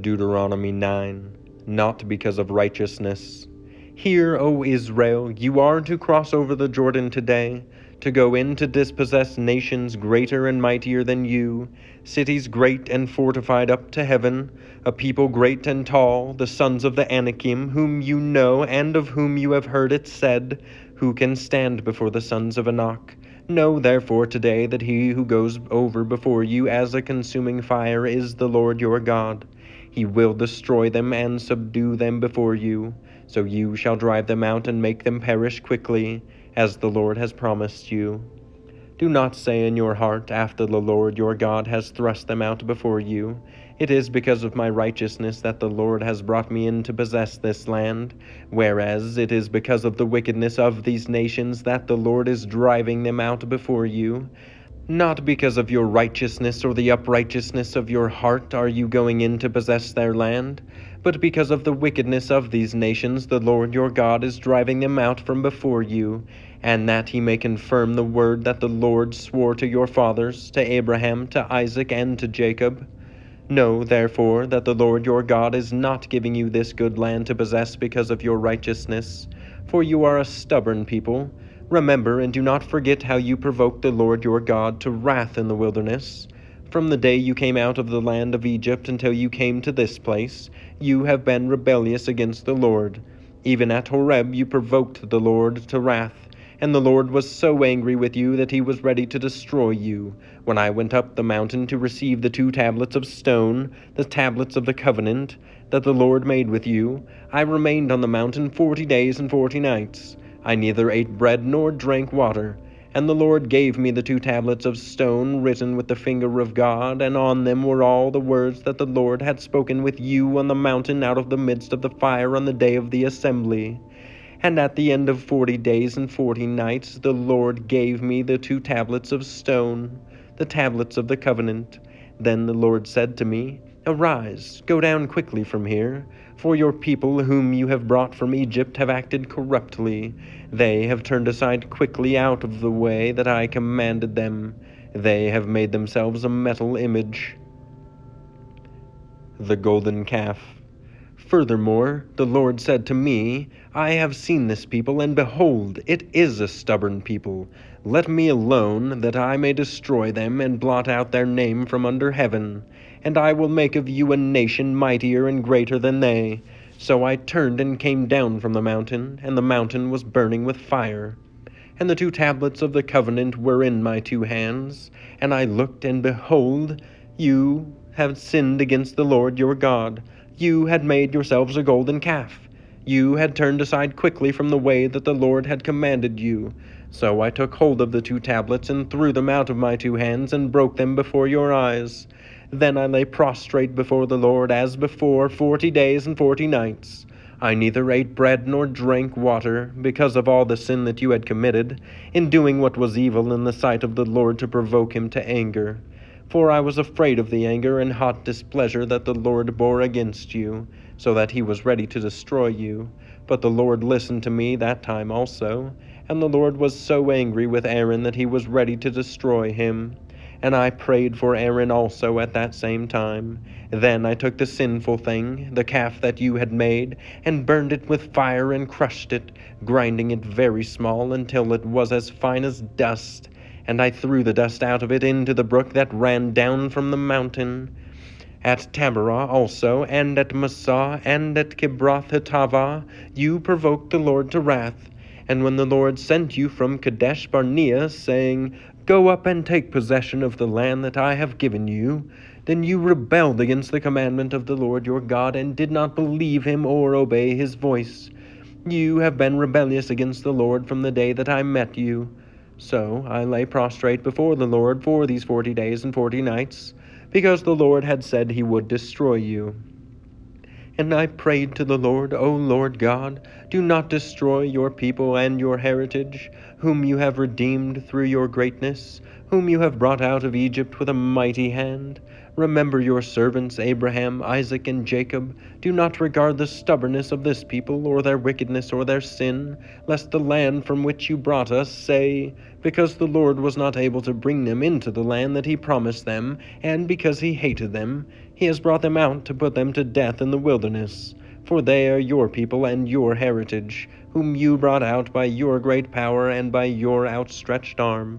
Deuteronomy 9 Not because of righteousness. Hear, O Israel, you are to cross over the Jordan today, to go in to dispossess nations greater and mightier than you, cities great and fortified up to heaven, a people great and tall, the sons of the Anakim, whom you know and of whom you have heard it said, Who can stand before the sons of Anak? Know therefore today that he who goes over before you as a consuming fire is the Lord your God. He will destroy them and subdue them before you. So you shall drive them out and make them perish quickly, as the Lord has promised you. Do not say in your heart, after the Lord your God has thrust them out before you, It is because of my righteousness that the Lord has brought me in to possess this land, whereas it is because of the wickedness of these nations that the Lord is driving them out before you. Not because of your righteousness or the uprightness of your heart are you going in to possess their land, but because of the wickedness of these nations the Lord your God is driving them out from before you, and that he may confirm the word that the Lord swore to your fathers, to Abraham, to Isaac, and to Jacob. Know, therefore, that the Lord your God is not giving you this good land to possess because of your righteousness, for you are a stubborn people. Remember and do not forget how you provoked the Lord your God to wrath in the wilderness. From the day you came out of the land of Egypt until you came to this place, you have been rebellious against the Lord. Even at Horeb you provoked the Lord to wrath, and the Lord was so angry with you that he was ready to destroy you. When I went up the mountain to receive the two tablets of stone, the tablets of the covenant, that the Lord made with you, I remained on the mountain forty days and forty nights. I neither ate bread nor drank water. And the Lord gave me the two tablets of stone written with the finger of God, and on them were all the words that the Lord had spoken with you on the mountain out of the midst of the fire on the day of the assembly. And at the end of forty days and forty nights the Lord gave me the two tablets of stone, the tablets of the covenant. Then the Lord said to me, Arise, go down quickly from here, for your people whom you have brought from Egypt have acted corruptly. They have turned aside quickly out of the way that I commanded them. They have made themselves a metal image. The Golden Calf. Furthermore, the Lord said to me, I have seen this people, and behold, it is a stubborn people. Let me alone, that I may destroy them and blot out their name from under heaven and I will make of you a nation mightier and greater than they. So I turned and came down from the mountain, and the mountain was burning with fire. And the two tablets of the covenant were in my two hands. And I looked, and behold, you have sinned against the Lord your God. You had made yourselves a golden calf. You had turned aside quickly from the way that the Lord had commanded you. So I took hold of the two tablets and threw them out of my two hands and broke them before your eyes. Then I lay prostrate before the Lord as before forty days and forty nights. I neither ate bread nor drank water, because of all the sin that you had committed, in doing what was evil in the sight of the Lord to provoke him to anger. For I was afraid of the anger and hot displeasure that the Lord bore against you, so that he was ready to destroy you. But the Lord listened to me that time also, and the Lord was so angry with Aaron that he was ready to destroy him. And I prayed for Aaron also at that same time. Then I took the sinful thing, the calf that you had made, and burned it with fire and crushed it, grinding it very small until it was as fine as dust. And I threw the dust out of it into the brook that ran down from the mountain. At Taberah also, and at Massah, and at Kibroth Hattaavah, you provoked the Lord to wrath. And when the Lord sent you from Kadesh Barnea, saying, Go up and take possession of the land that I have given you. Then you rebelled against the commandment of the Lord your God, and did not believe him or obey his voice. You have been rebellious against the Lord from the day that I met you. So I lay prostrate before the Lord for these forty days and forty nights, because the Lord had said he would destroy you. And I prayed to the Lord, O Lord God, do not destroy your people and your heritage, whom you have redeemed through your greatness, whom you have brought out of Egypt with a mighty hand. Remember your servants Abraham, Isaac, and Jacob. Do not regard the stubbornness of this people, or their wickedness, or their sin, lest the land from which you brought us say, Because the Lord was not able to bring them into the land that he promised them, and because he hated them, He has brought them out to put them to death in the wilderness. For they are your people and your heritage, whom you brought out by your great power and by your outstretched arm.